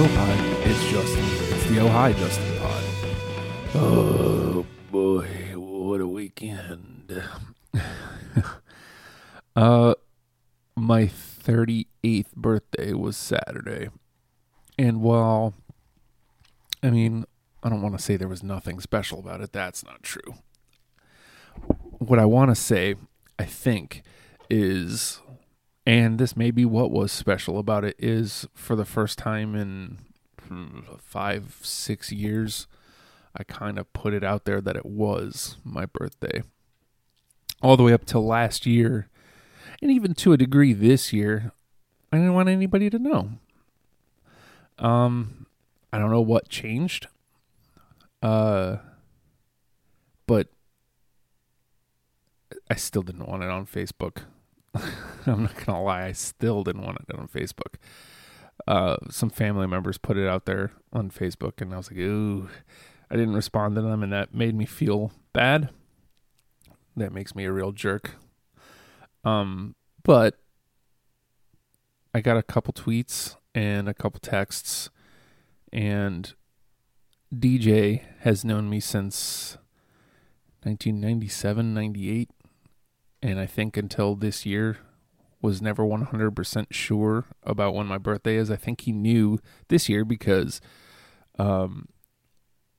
Oh hi, it's Justin. It's the Oh hi Justin pod. Oh boy, what a weekend. uh my 38th birthday was Saturday. And while I mean, I don't want to say there was nothing special about it. That's not true. What I want to say, I think, is and this may be what was special about it is for the first time in five, six years, I kind of put it out there that it was my birthday. All the way up till last year, and even to a degree this year, I didn't want anybody to know. Um, I don't know what changed. Uh, but I still didn't want it on Facebook. I'm not gonna lie, I still didn't want it on Facebook. Uh, some family members put it out there on Facebook, and I was like, ooh, I didn't respond to them, and that made me feel bad. That makes me a real jerk. Um, but I got a couple tweets and a couple texts, and DJ has known me since 1997, 98 and I think until this year was never 100% sure about when my birthday is. I think he knew this year because um,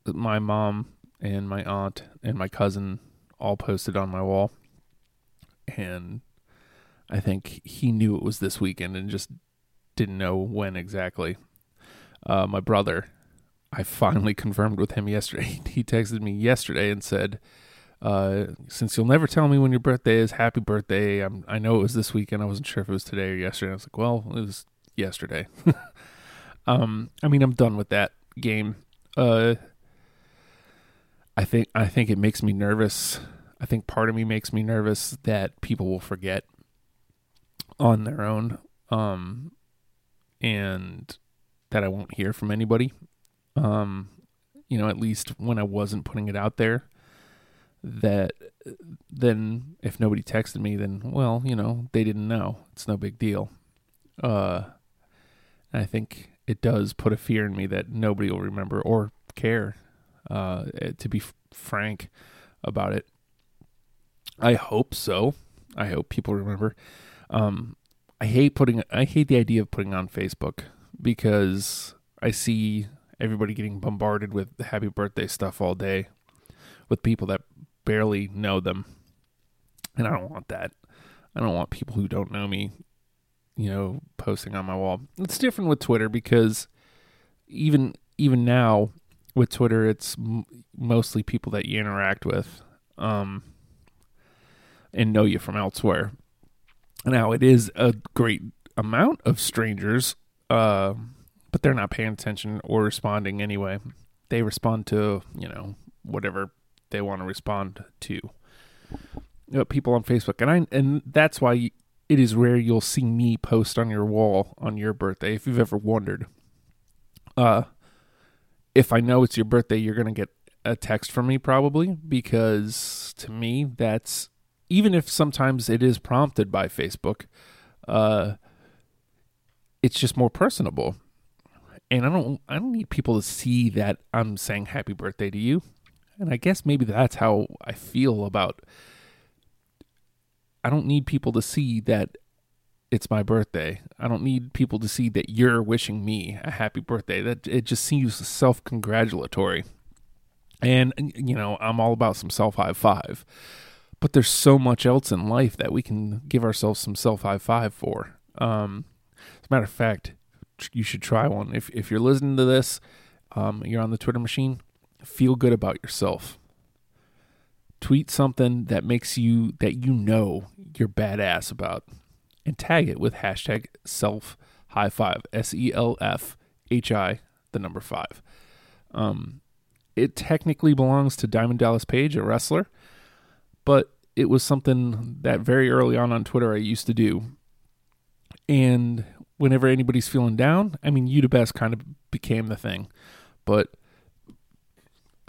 my mom and my aunt and my cousin all posted on my wall. And I think he knew it was this weekend and just didn't know when exactly. Uh, my brother, I finally confirmed with him yesterday. He texted me yesterday and said, uh, since you'll never tell me when your birthday is, happy birthday. I'm, I know it was this weekend. I wasn't sure if it was today or yesterday. I was like, well, it was yesterday. um, I mean, I'm done with that game. Uh, I think I think it makes me nervous. I think part of me makes me nervous that people will forget on their own, um, and that I won't hear from anybody. Um, you know, at least when I wasn't putting it out there that then if nobody texted me then well you know they didn't know. It's no big deal. Uh i think it does put a fear in me that nobody will remember or care uh to be f- frank about it. I hope so. I hope people remember. Um i hate putting i hate the idea of putting on facebook because i see everybody getting bombarded with happy birthday stuff all day with people that barely know them. And I don't want that. I don't want people who don't know me, you know, posting on my wall. It's different with Twitter because even even now with Twitter, it's m- mostly people that you interact with, um, and know you from elsewhere. Now it is a great amount of strangers, uh, but they're not paying attention or responding anyway. They respond to you know whatever they want to respond to. You know, people on Facebook, and I and that's why it is rare you'll see me post on your wall on your birthday. If you've ever wondered, uh, if I know it's your birthday, you're gonna get a text from me probably because to me that's even if sometimes it is prompted by Facebook, uh, it's just more personable. And I don't I don't need people to see that I'm saying happy birthday to you. And I guess maybe that's how I feel about I don't need people to see that it's my birthday. I don't need people to see that you're wishing me a happy birthday. That it just seems self-congratulatory. And you know, I'm all about some self high five. But there's so much else in life that we can give ourselves some self high five for. Um, as a matter of fact, you should try one. If if you're listening to this, um, you're on the Twitter machine, feel good about yourself. Tweet something that makes you that you know you're badass about, and tag it with hashtag self high five S E L F H I the number five. Um, it technically belongs to Diamond Dallas Page, a wrestler, but it was something that very early on on Twitter I used to do. And whenever anybody's feeling down, I mean, you the best kind of became the thing. But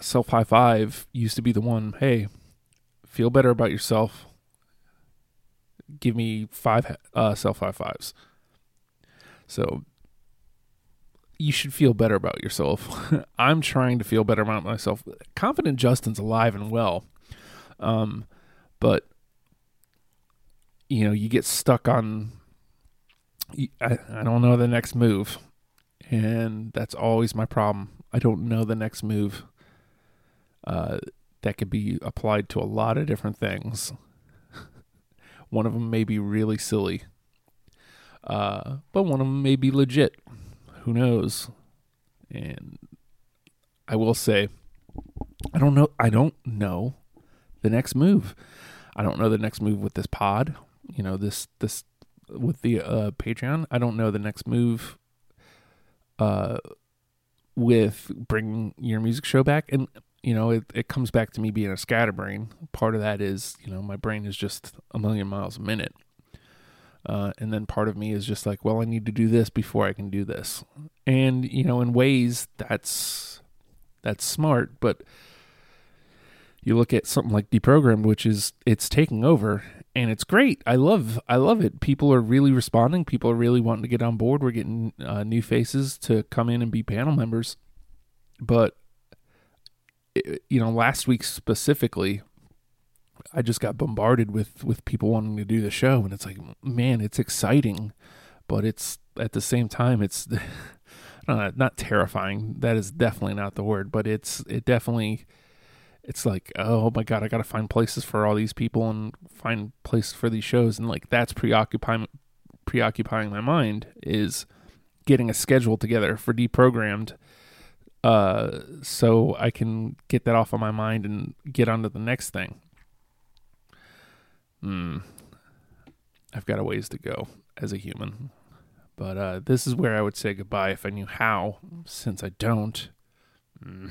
self high five used to be the one, hey, feel better about yourself. Give me five uh, self high fives. So you should feel better about yourself. I'm trying to feel better about myself. Confident Justin's alive and well. Um, but you know, you get stuck on I, I don't know the next move. And that's always my problem. I don't know the next move. Uh, that could be applied to a lot of different things. one of them may be really silly, uh, but one of them may be legit. Who knows? And I will say, I don't know. I don't know the next move. I don't know the next move with this pod. You know this this with the uh, Patreon. I don't know the next move. Uh, with bringing your music show back, and you know it, it comes back to me being a scatterbrain. Part of that is you know my brain is just a million miles a minute. Uh, and then part of me is just like, well, I need to do this before I can do this. And you know, in ways that's that's smart, but you look at something like deprogrammed, which is it's taking over and it's great. I love I love it. People are really responding. People are really wanting to get on board. We're getting uh, new faces to come in and be panel members. But you know, last week specifically, I just got bombarded with with people wanting to do the show, and it's like, man, it's exciting, but it's at the same time, it's not terrifying. That is definitely not the word, but it's it definitely. It's like, oh my god, I got to find places for all these people and find places for these shows, and like that's preoccupying preoccupying my mind is getting a schedule together for deprogrammed uh, so I can get that off of my mind and get on to the next thing. Hmm. I've got a ways to go as a human. But uh, this is where I would say goodbye if I knew how, since I don't. Mm.